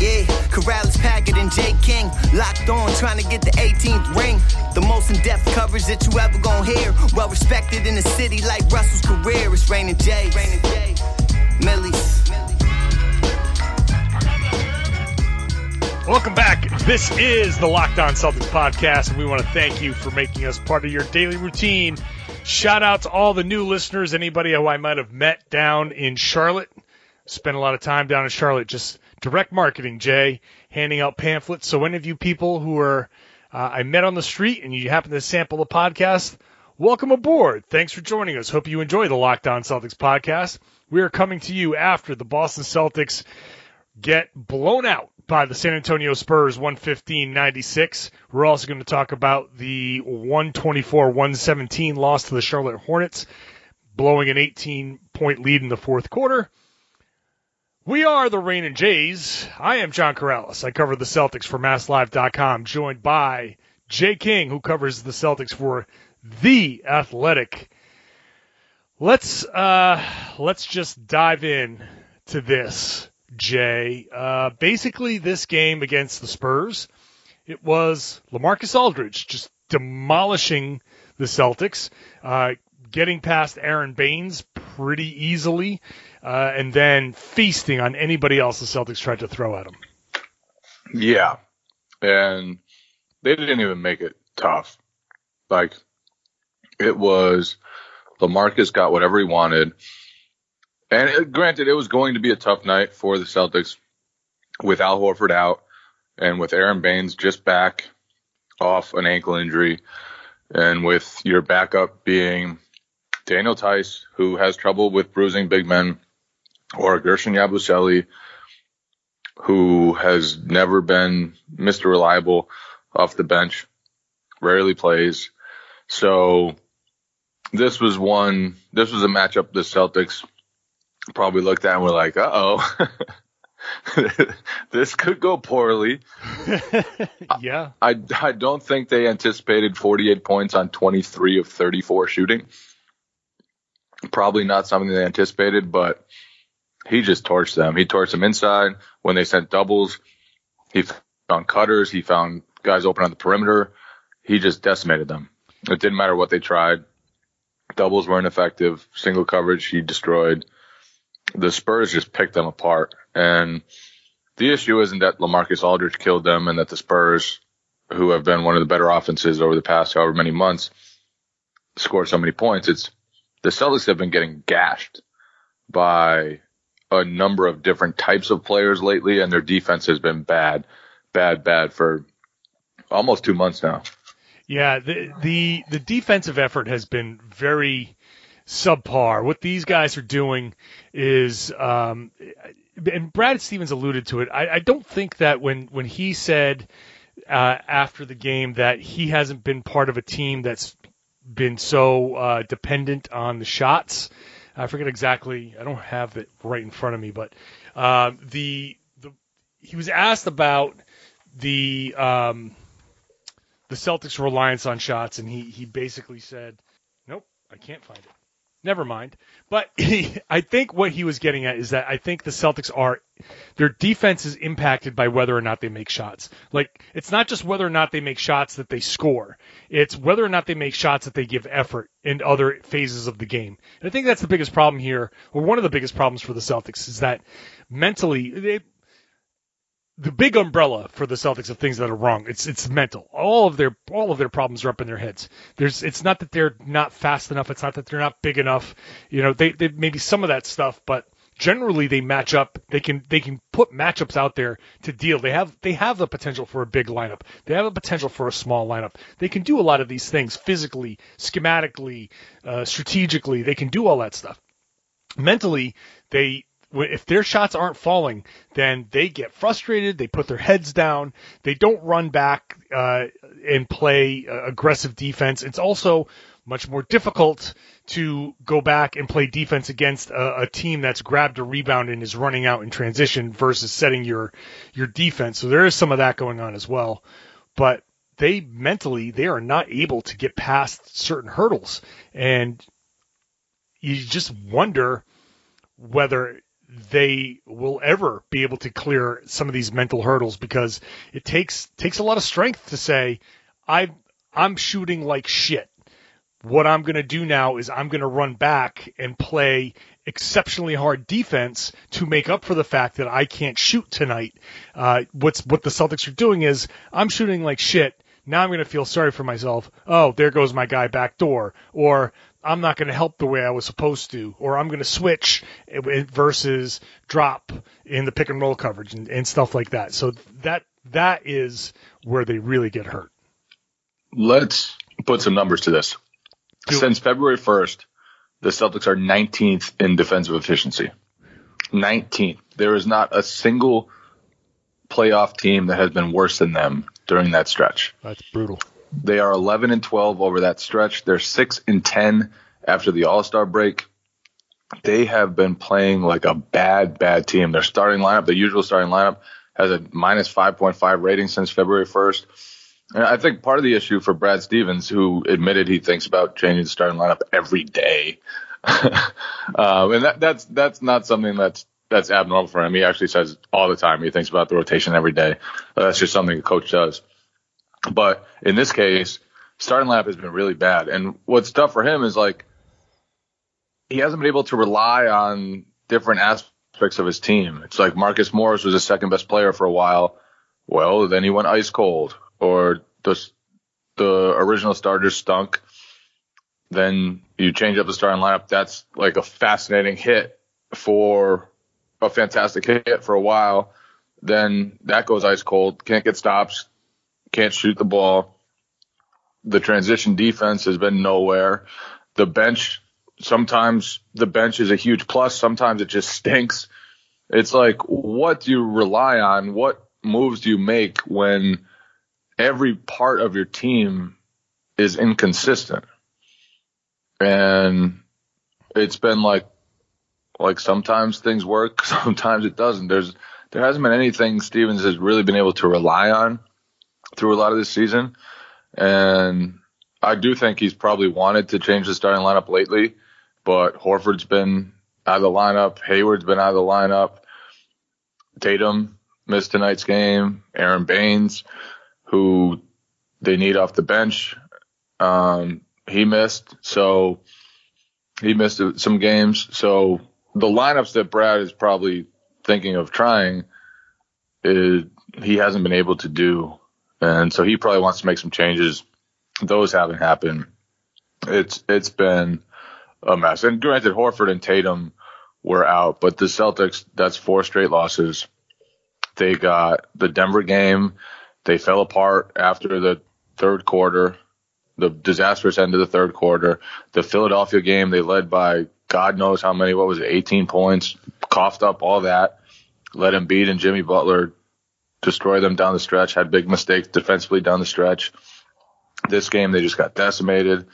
Yeah, Karalis, Packard, and Jay King locked on, trying to get the 18th ring. The most in-depth coverage that you ever gonna hear. Well respected in the city like Russell's career. It's Rain and Jay. Rain Jay. Millie's. Welcome back. This is the Locked On Celtics podcast, and we want to thank you for making us part of your daily routine. Shout out to all the new listeners, anybody who I might have met down in Charlotte. Spent a lot of time down in Charlotte, just direct marketing, Jay, handing out pamphlets. So any of you people who are uh, I met on the street and you happen to sample the podcast, welcome aboard. Thanks for joining us. Hope you enjoy the Locked On Celtics podcast. We are coming to you after the Boston Celtics get blown out by the San Antonio Spurs 115-96. We're also going to talk about the 124-117 loss to the Charlotte Hornets, blowing an 18 point lead in the fourth quarter. We are the Rain and Jays. I am John Karalis. I cover the Celtics for MassLive.com, joined by Jay King, who covers the Celtics for The Athletic. Let's uh, let's just dive in to this. Jay. Uh, basically, this game against the Spurs, it was Lamarcus Aldridge just demolishing the Celtics, uh, getting past Aron Baynes pretty easily, uh, and then feasting on anybody else the Celtics tried to throw at them. Yeah, and they didn't even make it tough. Like it was, Lamarcus got whatever he wanted. And it, granted, it was going to be a tough night for the Celtics with Al Horford out and with Aron Baynes just back off an ankle injury, and with your backup being Daniel Theis, who has trouble with bruising big men, or Guerschon Yabusele, who has never been Mr. Reliable off the bench, rarely plays. So this was one, this was a matchup the Celtics probably looked at and were like, uh oh. this could go poorly. yeah. I, I don't think they anticipated 48 points on 23 of 34 shooting. Probably not something they anticipated, but he just torched them. He torched them inside when they sent doubles. He found cutters. He found guys open on the perimeter. He just decimated them. It didn't matter what they tried. Doubles weren't effective. Single coverage, he destroyed the Spurs just picked them apart. And the issue isn't that Lamarcus Aldridge killed them and that the Spurs, who have been one of the better offenses over the past however many months, scored so many points. It's the Celtics have been getting gashed by a number of different types of players lately, and their defense has been bad, bad, bad for almost two months now. Yeah, the the the defensive effort has been very subpar. What these guys are doing is, um, and Brad Stevens alluded to it. I, I don't think that when when he said uh, after the game that he hasn't been part of a team that's been so uh, dependent on the shots. I forget exactly. I don't have it right in front of me, but uh, the the he was asked about the um, the Celtics' reliance on shots, and he he basically said, "Nope, I can't find it." Never mind. But he, I think what he was getting at is that I think the Celtics are their defense is impacted by whether or not they make shots. Like it's not just whether or not they make shots that they score. It's whether or not they make shots that they give effort in other phases of the game. And I think that's the biggest problem here, or one of the biggest problems for the Celtics is that mentally they the big umbrella for the Celtics of things that are wrong. It's it's mental. All of their all of their problems are up in their heads. There's it's not that they're not fast enough. It's not that they're not big enough. You know, they they maybe some of that stuff, but generally they match up. They can they can put matchups out there to deal. They have they have the potential for a big lineup. They have a potential for a small lineup. They can do a lot of these things physically, schematically, uh, strategically. They can do all that stuff. Mentally, they if their shots aren't falling, then they get frustrated. They put their heads down. They don't run back uh, and play uh, aggressive defense. It's also much more difficult to go back and play defense against a, a, team that's grabbed a rebound and is running out in transition versus setting your your defense. So there is some of that going on as well. But they mentally they are not able to get past certain hurdles, and you just wonder whether they will ever be able to clear some of these mental hurdles because it takes takes a lot of strength to say I I'm shooting like shit what I'm going to do now is I'm going to run back and play exceptionally hard defense to make up for the fact that I can't shoot tonight. Uh, what's what the Celtics are doing is I'm shooting like shit. Now I'm going to feel sorry for myself. Oh, there goes my guy back door. Or I'm not going to help the way I was supposed to. Or I'm going to switch eh, eh, versus drop in the pick and roll coverage and, and stuff like that. So that that is where they really get hurt. Let's put some numbers to this. Since February 1st, the Celtics are 19th in defensive efficiency. 19th. There is not a single playoff team that has been worse than them during that stretch. That's brutal. They are 11 and 12 over that stretch. They're 6 and 10 after the All-Star break. They have been playing like a bad, bad team. Their starting lineup, the usual starting lineup, has a minus 5.5 rating since February 1st. And I think part of the issue for Brad Stevens, who admitted he thinks about changing the starting lineup every day, um, and that, that's that's not something that's that's abnormal for him. He actually says all the time he thinks about the rotation every day. Uh, that's just something a coach does. But in this case, starting lineup has been really bad, and what's tough for him is like he hasn't been able to rely on different aspects of his team. It's like Marcus Morris was the second best player for a while. Well, then he went ice cold or the the original starters stunk, then you change up the starting lineup. That's like a fascinating hit for a fantastic hit for a while. Then that goes ice cold. Can't get stops. Can't shoot the ball. The transition defense has been nowhere. The bench, sometimes the bench is a huge plus. Sometimes it just stinks. It's like, what do you rely on? What moves do you make when every part of your team is inconsistent. And it's been like like sometimes things work, sometimes it doesn't. There's there hasn't been anything Stevens has really been able to rely on through a lot of this season. And I do think he's probably wanted to change the starting lineup lately, but Horford's been out of the lineup, Hayward's been out of the lineup, Tatum missed tonight's game, Aron Baynes, who they need off the bench. Um, he missed, so he missed some games. So the lineups that Brad is probably thinking of trying, is, he hasn't been able to do, and so he probably wants to make some changes. Those haven't happened. It's it's been a mess. And granted, Horford and Tatum were out, but the Celtics that's four straight losses. They got the Denver game they fell apart after the third quarter, the disastrous end of the third quarter. The Philadelphia game, they led by God knows how many, what was it, 18 points, coughed up all that, let Embiid and Jimmy Butler destroy them down the stretch, had big mistakes defensively down the stretch. This game, they just got decimated.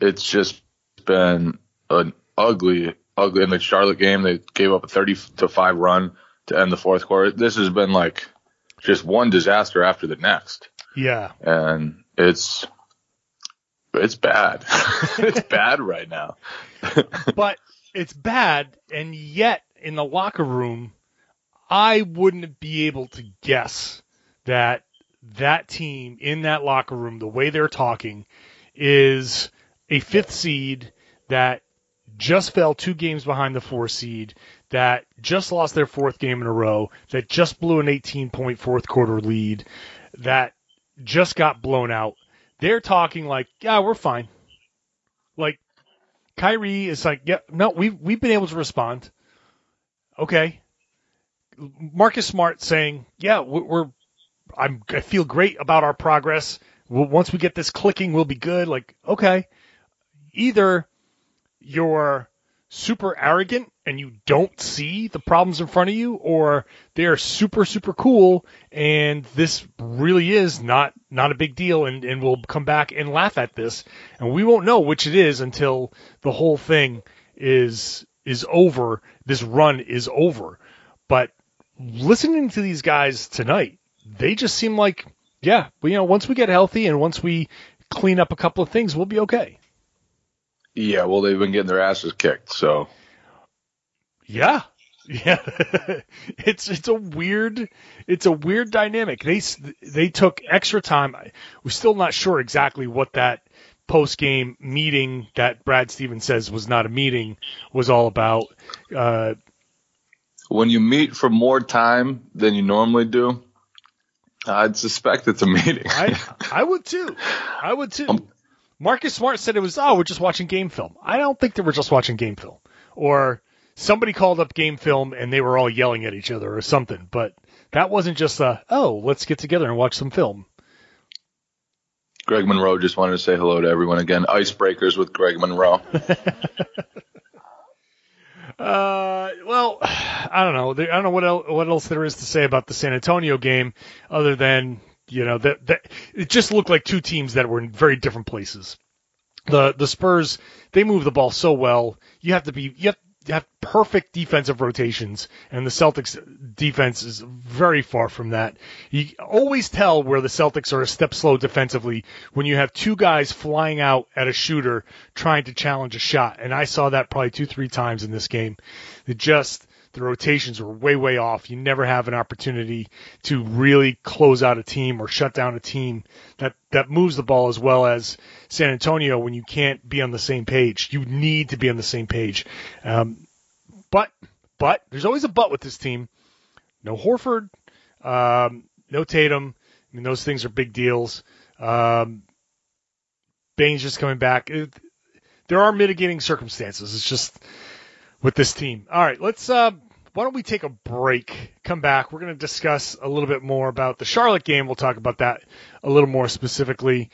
It's just been an ugly, ugly. In the Charlotte game, they gave up a 30 to 5 run to end the fourth quarter. This has been like just one disaster after the next. Yeah. And it's it's bad. it's bad right now. but it's bad and yet in the locker room I wouldn't be able to guess that that team in that locker room the way they're talking is a fifth seed that just fell two games behind the four seed that just lost their fourth game in a row, that just blew an 18 point fourth quarter lead, that just got blown out. They're talking like, yeah, we're fine. Like Kyrie is like, yeah, no, we've we've been able to respond. okay. Marcus Smart saying, yeah, we're, I'm, I feel great about our progress. Once we get this clicking, we'll be good. Like, okay. Either you're super arrogant and you don't see the problems in front of you, or they're super, super cool and this really is not, not a big deal and, and we'll come back and laugh at this. And we won't know which it is until the whole thing is, is over. This run is over. But listening to these guys tonight, they just seem like, yeah, you know, once we get healthy and once we clean up a couple of things, we'll be okay. Yeah, well, they've been getting their asses kicked, so. Yeah, yeah, it's it's a weird it's a weird dynamic. They they took extra time. We're still not sure exactly what that post game meeting that Brad Stevens says was not a meeting was all about. Uh, when you meet for more time than you normally do, I'd suspect it's a meeting. I I would too. I would too. Um, Marcus Smart said it was, oh, we're just watching game film. I don't think they were just watching game film. Or somebody called up game film and they were all yelling at each other or something. But that wasn't just a, oh, let's get together and watch some film. Greg Monroe just wanted to say hello to everyone again. Icebreakers with Greg Monroe. uh, well, I don't know. I don't know what else, what else there is to say about the San Antonio game other than you know that that it just looked like two teams that were in very different places. The the Spurs they move the ball so well. You have to be you have have perfect defensive rotations, and the Celtics defense is very far from that. You always tell where the Celtics are a step slow defensively when you have two guys flying out at a shooter trying to challenge a shot, and I saw that probably two three times in this game. It just the rotations were way, way off. You never have an opportunity to really close out a team or shut down a team that, that moves the ball as well as San Antonio when you can't be on the same page. You need to be on the same page. Um, but, but there's always a but with this team. No Horford, um, no Tatum. I mean, those things are big deals. Um, Baynes just coming back. It, there are mitigating circumstances. It's just with this team. All right, let's. Uh, why don't we take a break? Come back. We're going to discuss a little bit more about the Charlotte game. We'll talk about that a little more specifically.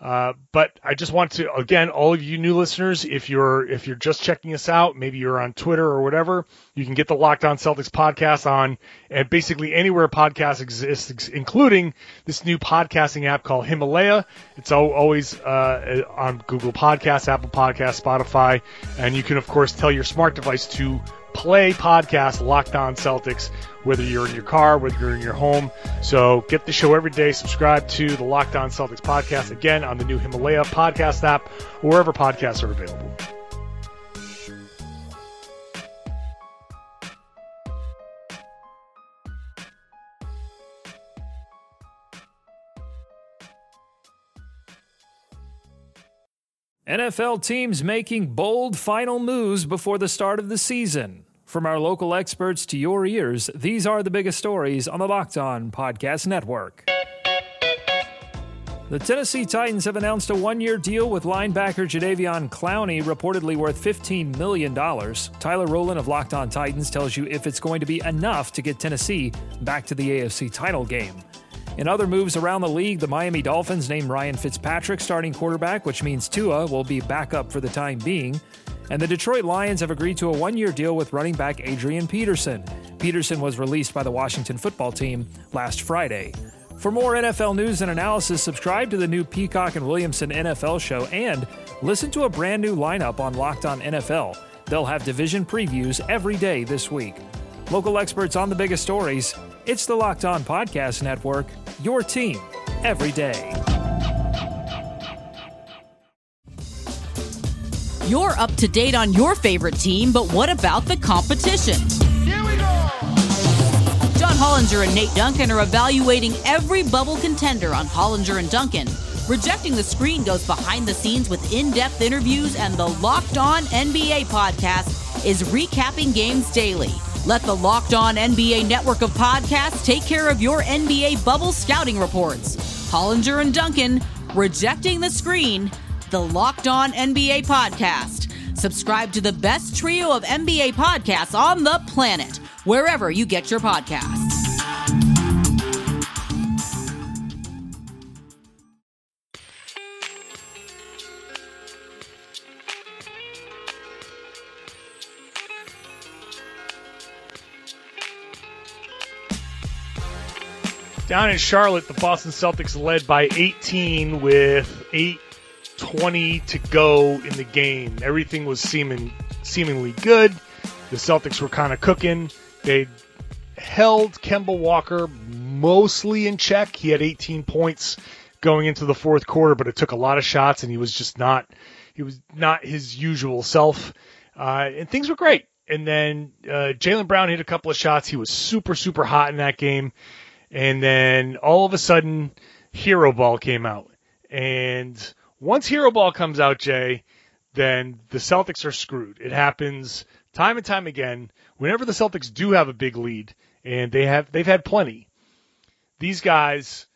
Uh, but I just want to again, all of you new listeners, if you're if you're just checking us out, maybe you're on Twitter or whatever, you can get the Locked On Celtics podcast on and basically anywhere podcast exists, including this new podcasting app called Himalaya. It's always uh, on Google Podcasts, Apple Podcasts, Spotify, and you can of course tell your smart device to play podcast Locked On Celtics, whether you're in your car, whether you're in your home. So get the show every day. Subscribe to the Locked On Celtics podcast again on the new Himalaya podcast app or wherever podcasts are available. NFL teams making bold final moves before the start of the season. From our local experts to your ears, these are the biggest stories on the Locked On Podcast Network. The Tennessee Titans have announced a one year deal with linebacker Jadeveon Clowney, reportedly worth $15 million. Tyler Rowland of Locked On Titans tells you if it's going to be enough to get Tennessee back to the AFC title game. In other moves around the league, the Miami Dolphins named Ryan Fitzpatrick starting quarterback, which means Tua will be back up for the time being. And the Detroit Lions have agreed to a one year deal with running back Adrian Peterson. Peterson was released by the Washington football team last Friday. For more NFL news and analysis, subscribe to the new Peacock and Williamson NFL show and listen to a brand new lineup on Locked On NFL. They'll have division previews every day this week. Local experts on the biggest stories. It's the Locked On Podcast Network, your team every day. You're up to date on your favorite team, but what about the competition? Here we go. John Hollinger and Nate Duncan are evaluating every bubble contender on Hollinger and Duncan. Rejecting the Screen goes behind the scenes with in depth interviews, and the Locked On NBA podcast is recapping games daily. Let the Locked On NBA network of podcasts take care of your NBA bubble scouting reports. Hollinger and Duncan, Rejecting the Screen, the Locked On NBA podcast. Subscribe to the best trio of NBA podcasts on the planet wherever you get your podcasts. Down in Charlotte, the Boston Celtics led by 18 with 8:20 to go in the game. Everything was seeming seemingly good. The Celtics were kind of cooking. They held Kemba Walker mostly in check. He had 18 points going into the fourth quarter, but it took a lot of shots, and he was just not he was not his usual self. Uh, and things were great. And then uh, Jaylen Brown hit a couple of shots. He was super super hot in that game. And then all of a sudden, Hero Ball came out. And once Hero Ball comes out, Jay, then the Celtics are screwed. It happens time and time again. Whenever the Celtics do have a big lead, and they have they've had plenty, these guys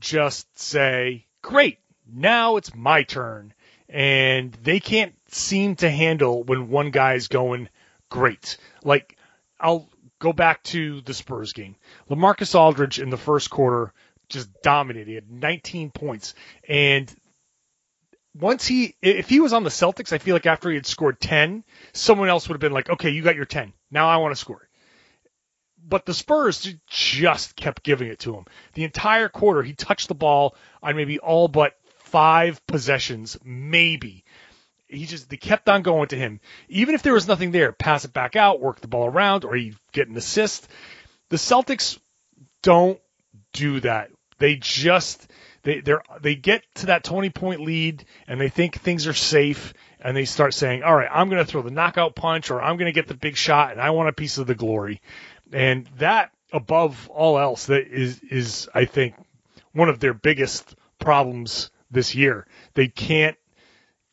just say, "Great, now it's my turn," and they can't seem to handle when one guy's going great. Like I'll go back to the Spurs game. LaMarcus Aldridge in the first quarter just dominated. He had 19 points. And once he, if he was on the Celtics, I feel like after he had scored 10, someone else would have been like, okay, you got your 10. Now I want to score. But the Spurs just kept giving it to him. The entire quarter, he touched the ball on maybe all but five possessions, maybe he just they kept on going to him. Even if there was nothing there, pass it back out, work the ball around, or he'd get an assist. The Celtics don't do that. They just they they they get to that 20 point lead and they think things are safe and they start saying, "All right, I'm going to throw the knockout punch or I'm going to get the big shot and I want a piece of the glory." And that above all else that is is I think one of their biggest problems this year. They can't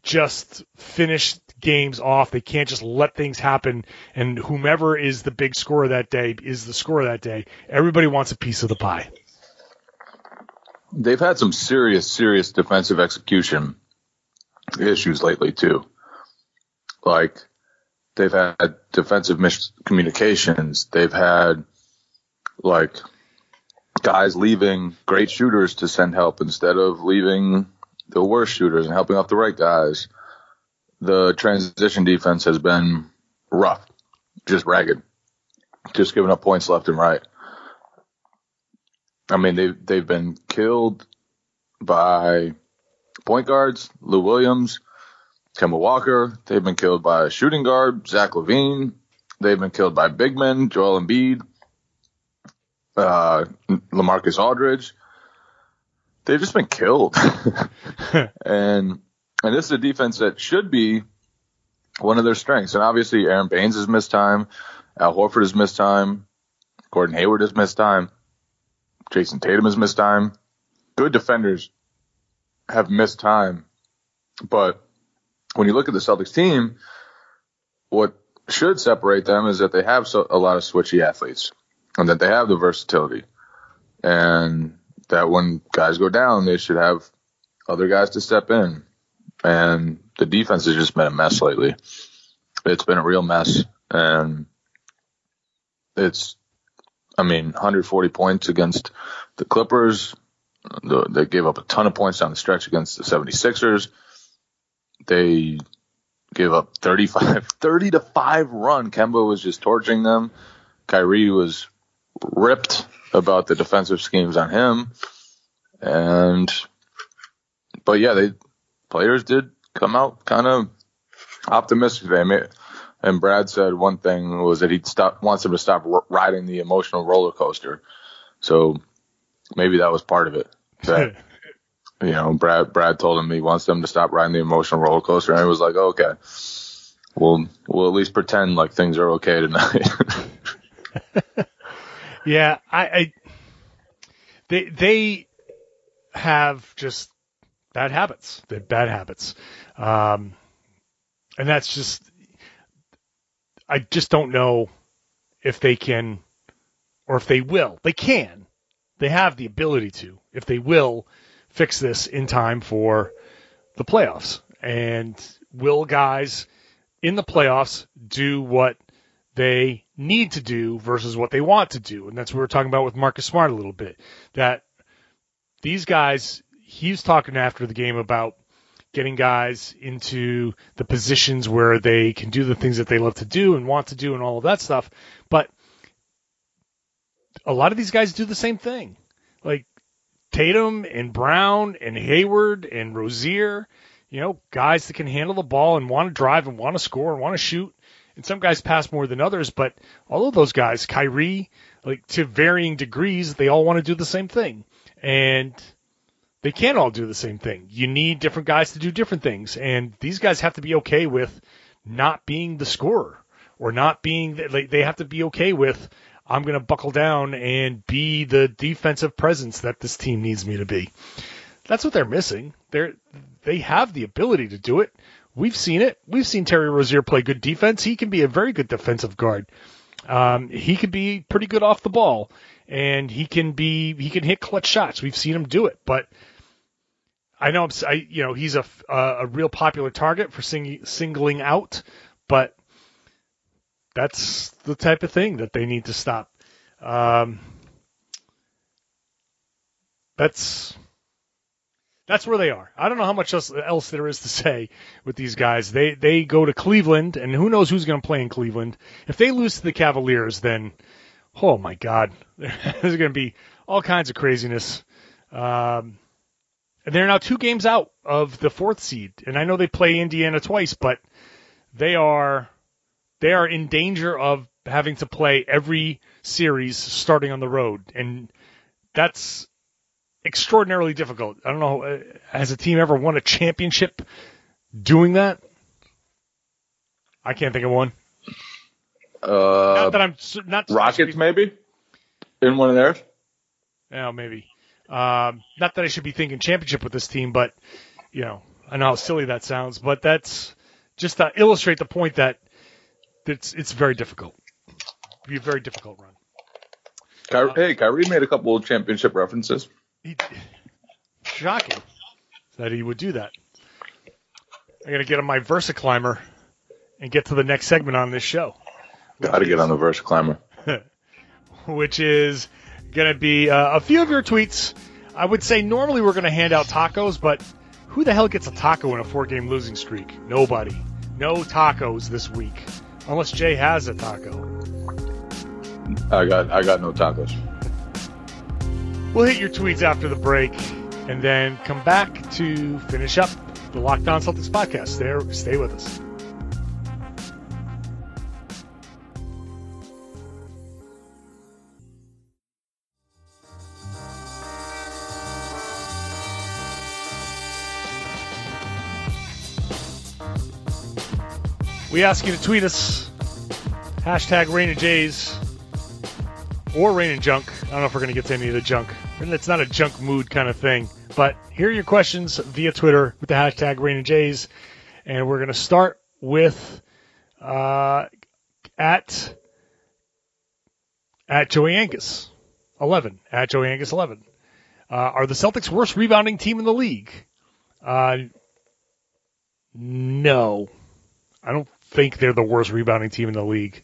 just finish games off. They can't just let things happen. And whomever is the big scorer that day is the scorer that day. Everybody wants a piece of the pie. They've had some serious, serious defensive execution issues lately too. Like they've had defensive miscommunications. They've had like guys leaving great shooters to send help instead of leaving the worst shooters and helping off the right guys. The transition defense has been rough, just ragged, just giving up points left and right. I mean, they've, they've been killed by point guards, Lou Williams, Kemba Walker. They've been killed by shooting guard, Zach LaVine. They've been killed by big men, Joel Embiid, uh, LaMarcus Aldridge they've just been killed. and and this is a defense that should be one of their strengths. And obviously, Aron Baynes has missed time, Al Horford has missed time, Gordon Hayward has missed time, Jayson Tatum has missed time. Good defenders have missed time, but when you look at the Celtics team, what should separate them is that they have so, a lot of switchy athletes and that they have the versatility. And that when guys go down, they should have other guys to step in. And the defense has just been a mess lately. It's been a real mess. And it's, I mean, 140 points against the Clippers. They gave up a ton of points down the stretch against the 76ers. They gave up 35, 30 to 5 run. Kemba was just torching them. Kyrie was ripped about the defensive schemes on him. And, but yeah, they, players did come out kind of optimistic today. And Brad said one thing was that he stop, wants him to stop riding the emotional roller coaster. So maybe that was part of it. That, you know, Brad, Brad told him he wants them to stop riding the emotional roller coaster. And he was like, okay, we'll, we'll at least pretend like things are okay tonight. Yeah, I, I they they have just bad habits. They have bad habits, um, and that's just I just don't know if they can or if they will. They can. They have the ability to. If they will fix this in time for the playoffs, and will guys in the playoffs do what they need to do versus what they want to do. And that's what we were talking about with Marcus Smart a little bit. That these guys, he was talking after the game about getting guys into the positions where they can do the things that they love to do and want to do and all of that stuff. But a lot of these guys do the same thing. Like Tatum and Brown and Hayward and Rozier, you know, guys that can handle the ball and want to drive and want to score and want to shoot. And some guys pass more than others, but all of those guys, Kyrie, like to varying degrees, they all want to do the same thing. And they can't all do the same thing. You need different guys to do different things. And these guys have to be okay with not being the scorer or not being, like, they have to be okay with, I'm going to buckle down and be the defensive presence that this team needs me to be. That's what they're missing. They're, they have the ability to do it. We've seen it. We've seen Terry Rozier play good defense. He can be a very good defensive guard. Um, he can be pretty good off the ball, and he can be he can hit clutch shots. We've seen him do it, but I know I'm, I you know he's a a real popular target for sing, singling out, but that's the type of thing that they need to stop. Um, that's that's where they are. I don't know how much else, else there is to say with these guys. They they go to Cleveland, and who knows who's going to play in Cleveland. If they lose to the Cavaliers, then oh my God, there's going to be all kinds of craziness. Um, they're now two games out of the fourth seed, and I know they play Indiana twice, but they are they are in danger of having to play every series starting on the road, and that's extraordinarily difficult. I don't know, uh, has a team ever won a championship doing that? I can't think of one. Uh, not that I'm not Rockets, maybe in one of theirs. Yeah, maybe. Um, not that I should be thinking championship with this team, but you know, I know how silly that sounds, but that's just to illustrate the point that it's it's very difficult. It'd be a very difficult run. Ky- hey, Kyrie made a couple of championship references. He, shocking that he would do that. I got to get on my Versa climber and get to the next segment on this show. Got to get on the Versa climber. which is going to be uh, a few of your tweets. I would say normally we're going to hand out tacos, but who the hell gets a taco in a four game losing streak? Nobody. No tacos this week. Unless Jay has a taco. I got I got no tacos. We'll hit your tweets after the break and then come back to finish up the Locked On Celtics podcast. There, stay with us. We ask you to tweet us. Hashtag Rain and Jays or Rain and Junk. I don't know if we're going to get to any of the junk. It's not a junk mood kind of thing. But here are your questions via Twitter with the hashtag Rain and Jays. And we're going to start with uh, at at Joey Angus 11 at Joey Angus 11. Uh, are the Celtics worst rebounding team in the league? Uh, no, I don't think they're the worst rebounding team in the league,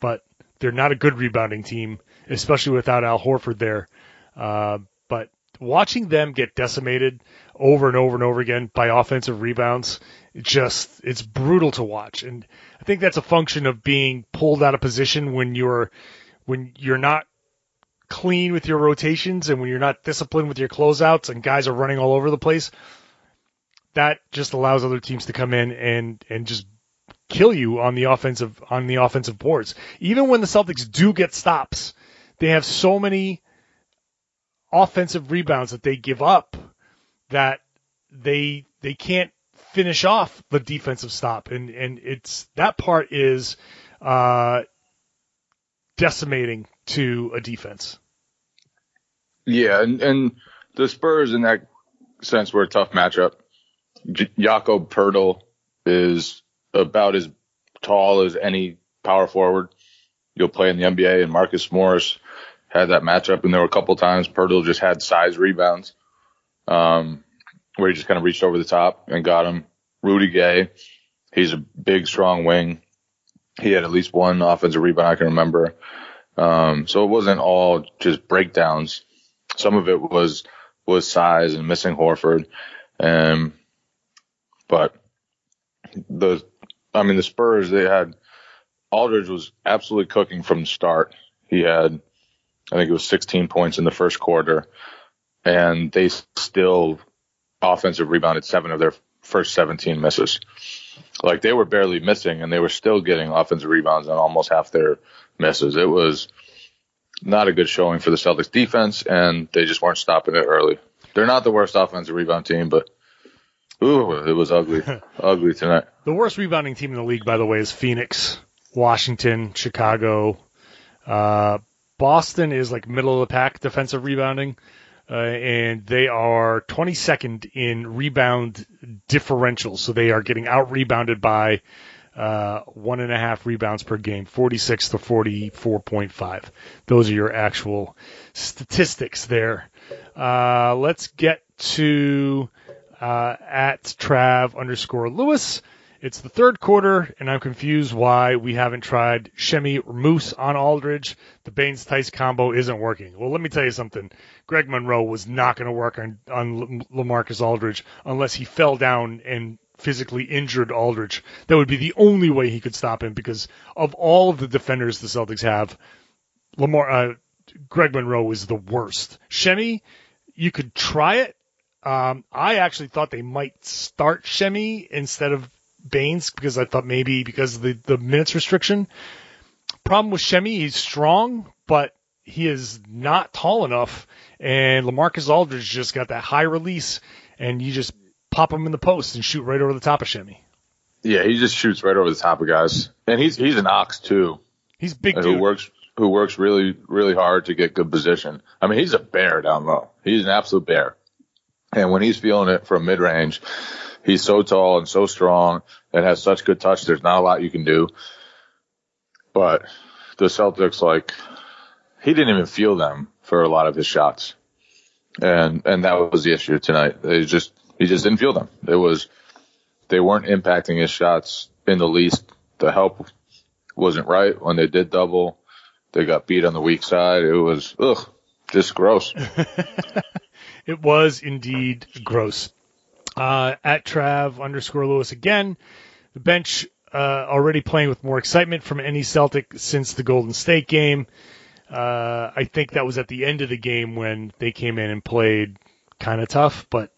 but they're not a good rebounding team, especially without Al Horford there. Uh, but watching them get decimated over and over and over again by offensive rebounds, it just it's brutal to watch. And I think that's a function of being pulled out of position when you're when you're not clean with your rotations and when you're not disciplined with your closeouts and guys are running all over the place. That just allows other teams to come in and and just kill you on the offensive on the offensive boards. Even when the Celtics do get stops, they have so many offensive rebounds that they give up that they they can't finish off the defensive stop and and it's that part is uh decimating to a defense. Yeah, and and the Spurs in that sense were a tough matchup. J- Jakob Poeltl is about as tall as any power forward you'll play in the NBA, and Marcus Morris had that matchup, and there were a couple times Poeltl just had size rebounds, um, where he just kind of reached over the top and got him. Rudy Gay, he's a big, strong wing. he had at least one offensive rebound I can remember. Um, so it wasn't all just breakdowns. Some of it was was size and missing Horford, and but the I mean the Spurs they had Aldridge was absolutely cooking from the start. He had I think it was 16 points in the first quarter, and they still offensive rebounded seven of their first 17 misses. Like they were barely missing, and they were still getting offensive rebounds on almost half their misses. It was not a good showing for the Celtics defense, and they just weren't stopping it early. They're not the worst offensive rebound team, but ooh, it was ugly, ugly tonight. The worst rebounding team in the league, by the way, is Phoenix, Washington, Chicago. Uh, Boston is like middle of the pack defensive rebounding, uh, and they are 22nd in rebound differential. So they are getting out rebounded by uh, one and a half rebounds per game, 46 to 44.5. Those are your actual statistics there. Uh, let's get to uh, at Trav underscore Lewis. It's the third quarter, and I'm confused why we haven't tried Semi or Moose on Aldridge. The Baynes Theis combo isn't working. Well, let me tell you something. Greg Monroe was not going to work on, on Lamarcus Aldridge unless he fell down and physically injured Aldridge. That would be the only way he could stop him because of all of the defenders the Celtics have, Lamar, uh, Greg Monroe is the worst. Semi, you could try it. Um, I actually thought they might start Semi instead of Baynes because I thought maybe because of the, the minutes restriction. Problem with Semi, he's strong, but he is not tall enough. And Lamarcus Aldridge just got that high release, and you just pop him in the post and shoot right over the top of Semi. Yeah, he just shoots right over the top of guys, and he's he's an ox too. He's big who dude. works who works really really hard to get good position. I mean, he's a bear down low. He's an absolute bear, and when he's feeling it from mid range, he's so tall and so strong and has such good touch. There's not a lot you can do. But the Celtics, like, he didn't even feel them for a lot of his shots, and and that was the issue tonight. They just he just didn't feel them. It was they weren't impacting his shots in the least. The help wasn't right when they did double. They got beat on the weak side. It was ugh, just gross. it was indeed gross. Uh, at Trav underscore Lewis again, the bench uh, already playing with more excitement from any Celtic since the Golden State game. Uh, I think that was at the end of the game when they came in and played kind of tough, but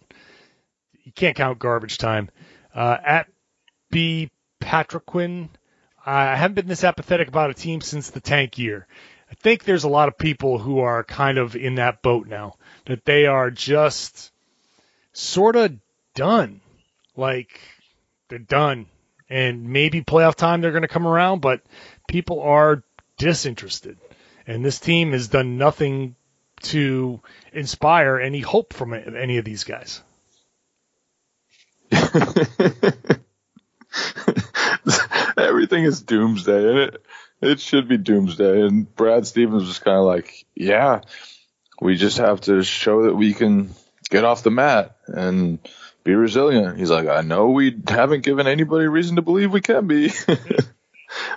you can't count garbage time. Uh, at B Patriquin, I haven't been this apathetic about a team since the tank year. Think there's a lot of people who are kind of in that boat now, that they are just sort of done. Like, they're done. And maybe playoff time they're going to come around, but people are disinterested. And this team has done nothing to inspire any hope from any of these guys. Everything is doomsday, and it it should be doomsday. And Brad Stevens was kind of like, "Yeah, we just have to show that we can get off the mat and be resilient." He's like, "I know we haven't given anybody reason to believe we can be."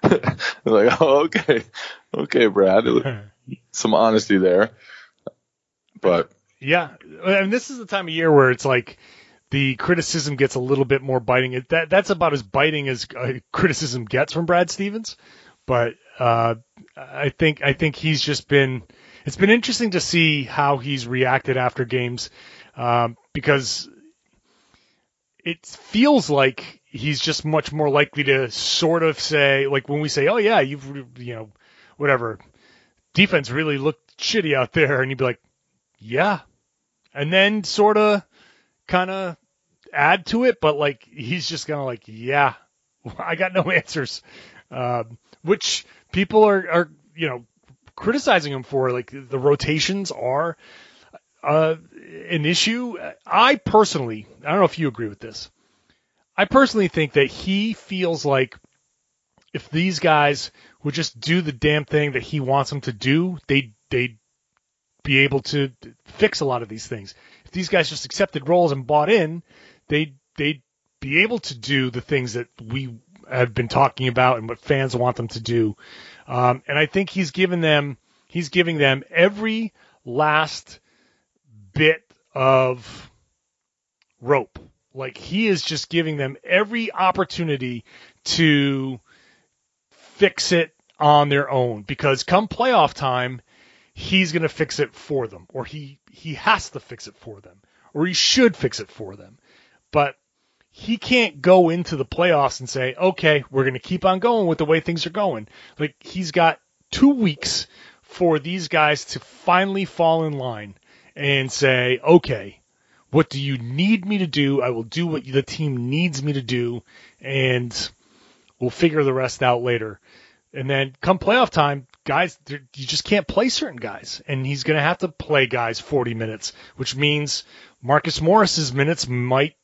like, oh, okay, okay, Brad, some honesty there, but yeah, and this is the time of year where it's like the criticism gets a little bit more biting. That that's about as biting as uh, criticism gets from Brad Stevens. But uh, I think I think he's just been. It's been interesting to see how he's reacted after games um, because it feels like he's just much more likely to sort of say like when we say, "Oh yeah, you've you know whatever defense really looked shitty out there," and he'd be like, "Yeah," and then sort of kind of add to it, but like he's just gonna like, yeah, I got no answers, um, which people are are you know criticizing him for. Like the rotations are uh, an issue. I personally, I don't know if you agree with this. I personally think that he feels like if these guys would just do the damn thing that he wants them to do, they they'd be able to fix a lot of these things. If these guys just accepted roles and bought in, they they'd be able to do the things that we have been talking about and what fans want them to do. Um, and I think he's given them he's giving them every last bit of rope. Like he is just giving them every opportunity to fix it on their own because come playoff time, he's going to fix it for them or he he has to fix it for them or he should fix it for them. But he can't go into the playoffs and say, "Okay, we're going to keep on going with the way things are going." Like he's got 2 weeks for these guys to finally fall in line and say, "Okay, what do you need me to do? I will do what the team needs me to do, and we'll figure the rest out later. And then come playoff time, guys, you just can't play certain guys, and he's going to have to play guys 40 minutes, which means Marcus Morris's minutes might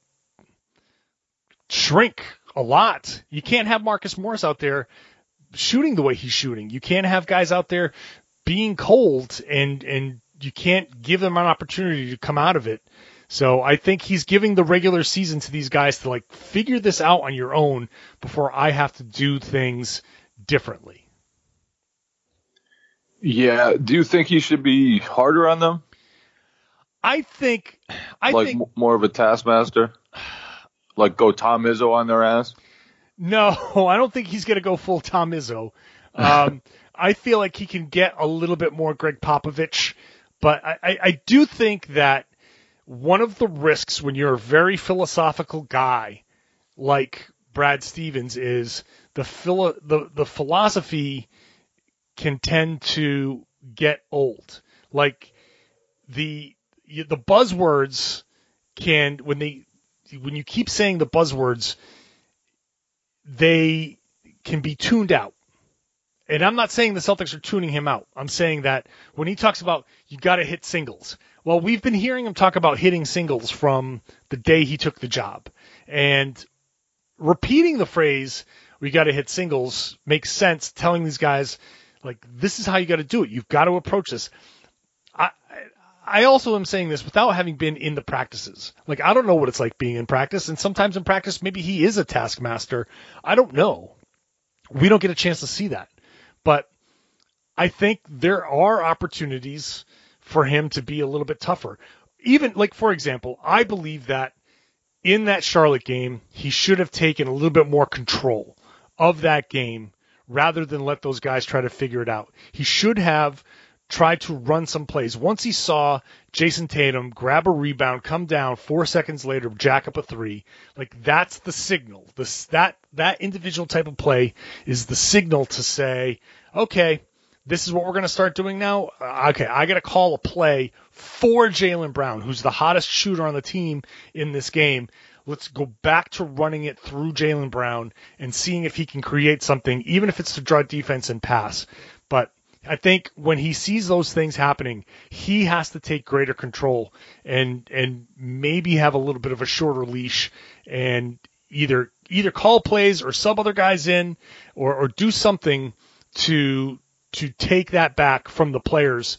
shrink a lot. You can't have Marcus Morris out there shooting the way he's shooting. You can't have guys out there being cold and and you can't give them an opportunity to come out of it so I think he's giving the regular season to these guys to like figure this out on your own before I have to do things differently. Yeah. Do you think he should be harder on them? I think I like think more of a taskmaster? Like go Tom Izzo on their ass? no, I don't think he's going to go full Tom Izzo. Um, I feel like he can get a little bit more Gregg Popovich, but I, I, I do think that one of the risks when you're a very philosophical guy like Brad Stevens is the philo- the the philosophy can tend to get old. Like the the buzzwords can when they when you keep saying the buzzwords they can be tuned out. And I'm not saying the Celtics are tuning him out. I'm saying that when he talks about you got to hit singles, well, we've been hearing him talk about hitting singles from the day he took the job. And repeating the phrase, we got to hit singles, makes sense telling these guys, like, this is how you got to do it. You've got to approach this. I, also am saying this without having been in the practices. Like, I don't know what it's like being in practice. And sometimes in practice, maybe he is a taskmaster. I don't know. We don't get a chance to see that. But I think there are opportunities for him to be a little bit tougher. Even like for example, I believe that in that Charlotte game, he should have taken a little bit more control of that game rather than let those guys try to figure it out. He should have tried to run some plays. Once he saw Jayson Tatum grab a rebound, come down, four seconds later, jack up a three, like that's the signal. This that that individual type of play is the signal to say, okay, this is what we're going to start doing now. Uh, okay, I got to call a play for Jaylen Brown, who's the hottest shooter on the team in this game. Let's go back to running it through Jaylen Brown and seeing if he can create something, even if it's to draw defense and pass. I think when he sees those things happening, he has to take greater control and and maybe have a little bit of a shorter leash and either either call plays or sub other guys in or, or do something to to take that back from the players.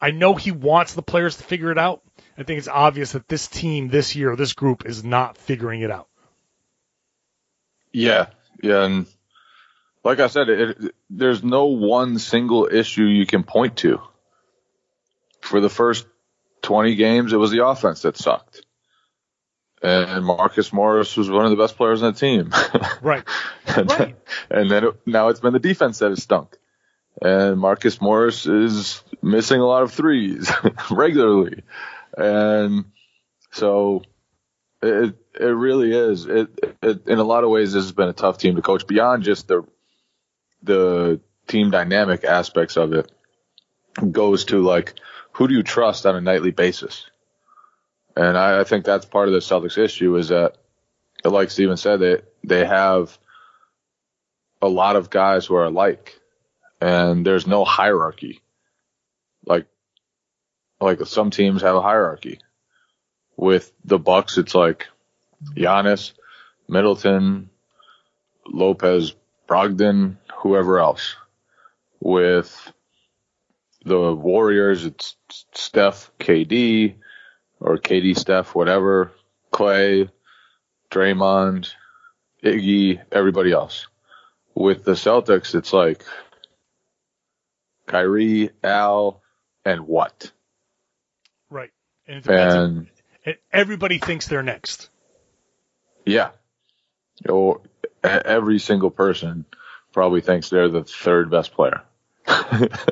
I know he wants the players to figure it out. I think it's obvious that this team this year, this group is not figuring it out. Yeah, yeah, and like I said, it, it, there's no one single issue you can point to. For the first 20 games, it was the offense that sucked. And Marcus Morris was one of the best players on the team. Right. and, Right. and then it, now it's been the defense that has stunk. And Marcus Morris is missing a lot of threes regularly. And so it it really is. It, it in a lot of ways this has been a tough team to coach beyond just the the team dynamic aspects of it goes to like who do you trust on a nightly basis? And I, I think that's part of the Celtics issue is that like Steven said, they they have a lot of guys who are alike and there's no hierarchy. Like like some teams have a hierarchy. With the Bucks, it's like Giannis, Middleton, Lopez, Brogdon, whoever else. With the Warriors, it's Steph, KD, or KD, Steph, whatever, Clay, Draymond, Iggy, everybody else. With the Celtics, it's like Kyrie, Al, and what? Right. And it depends. on- And and everybody thinks they're next. yeah, or every single person probably thinks they're the third best player.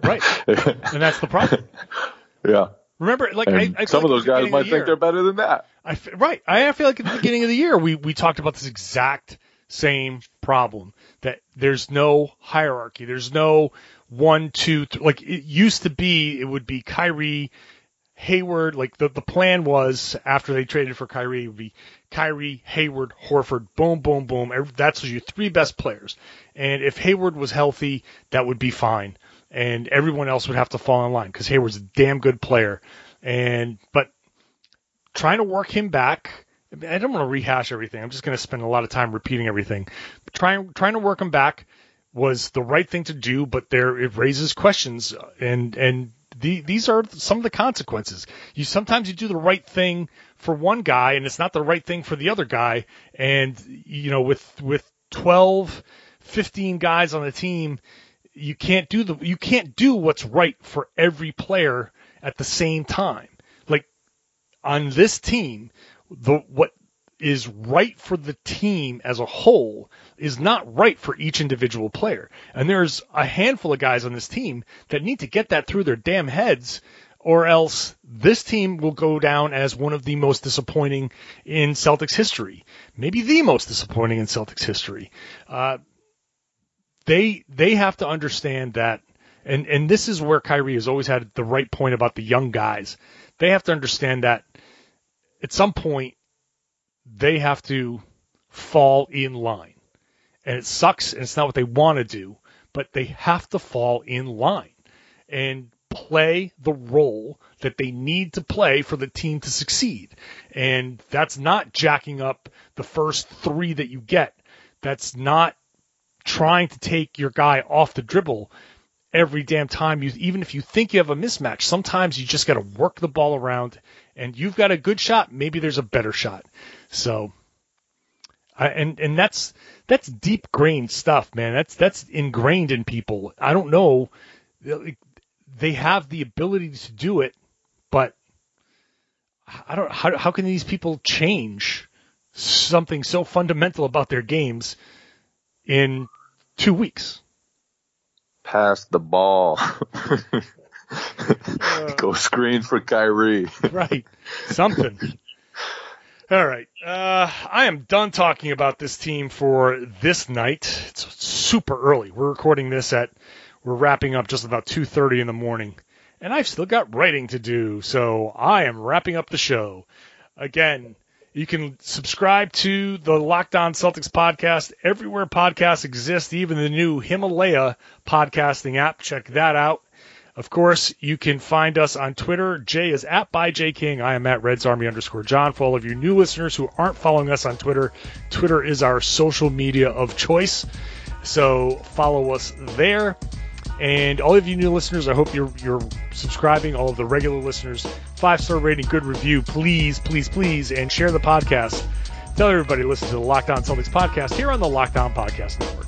Right. And that's the problem. yeah. Remember, like I, I some like of those guys might think they're better than that. I right. I feel like at the beginning of the year we we talked about this exact same problem that there's no hierarchy. There's no one, two, like it used to be. It would be Kyrie, Hayward. Like the the plan was after they traded for Kyrie, it would be Kyrie, Hayward, Horford. Boom, boom, boom. That's your three best players. And if Hayward was healthy, that would be fine. And everyone else would have to fall in line because Hayward's a damn good player. And but trying to work him back. I don't want to rehash everything. I'm just going to spend a lot of time repeating everything. But trying trying to work him back was the right thing to do, but there it raises questions, uh, and and the, these are some of the consequences. You sometimes you do the right thing for one guy, and it's not the right thing for the other guy, and you know with with 12, 15 guys on the team, you can't do the you can't do what's right for every player at the same time. Like on this team, the what is right for the team as a whole is not right for each individual player. And there's a handful of guys on this team that need to get that through their damn heads or else this team will go down as one of the most disappointing in Celtics history. Maybe the most disappointing in Celtics history. Uh, they they have to understand that and and this is where Kyrie has always had the right point about the young guys. They have to understand that at some point they have to fall in line. And it sucks and it's not what they want to do, but they have to fall in line and play the role that they need to play for the team to succeed. And that's not jacking up the first 3 that you get. That's not trying to take your guy off the dribble every damn time you even if you think you have a mismatch sometimes you just got to work the ball around and you've got a good shot maybe there's a better shot so I, and and that's that's deep grained stuff man that's that's ingrained in people i don't know they have the ability to do it but i don't how how can these people change something so fundamental about their games in 2 weeks Pass the ball. Go screen for Kyrie. right. Something. All right. Uh, I am done talking about this team for this night. It's super early. We're recording this at we're wrapping up just about 2:30 in the morning, and I've still got writing to do. So I am wrapping up the show. Again, you can subscribe to the Locked On Celtics podcast everywhere podcasts exist, even the new Himalaya podcasting app. Check that out. Of course, you can find us on Twitter. Jay is at by J King. I am at Reds Army underscore John. For all of you new listeners who aren't following us on Twitter, Twitter is our social media of choice. So follow us there. And all of you new listeners, I hope you're you're subscribing. All of the regular listeners, five star rating, good review, please, please, please, and share the podcast. Tell everybody to listen to the Locked On Celtics podcast here on the Locked On Podcast Network.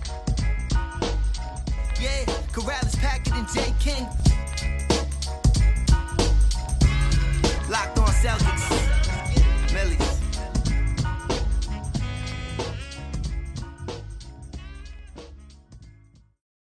Yeah, Karalis, Packard, and J. King. Locked on Celtics.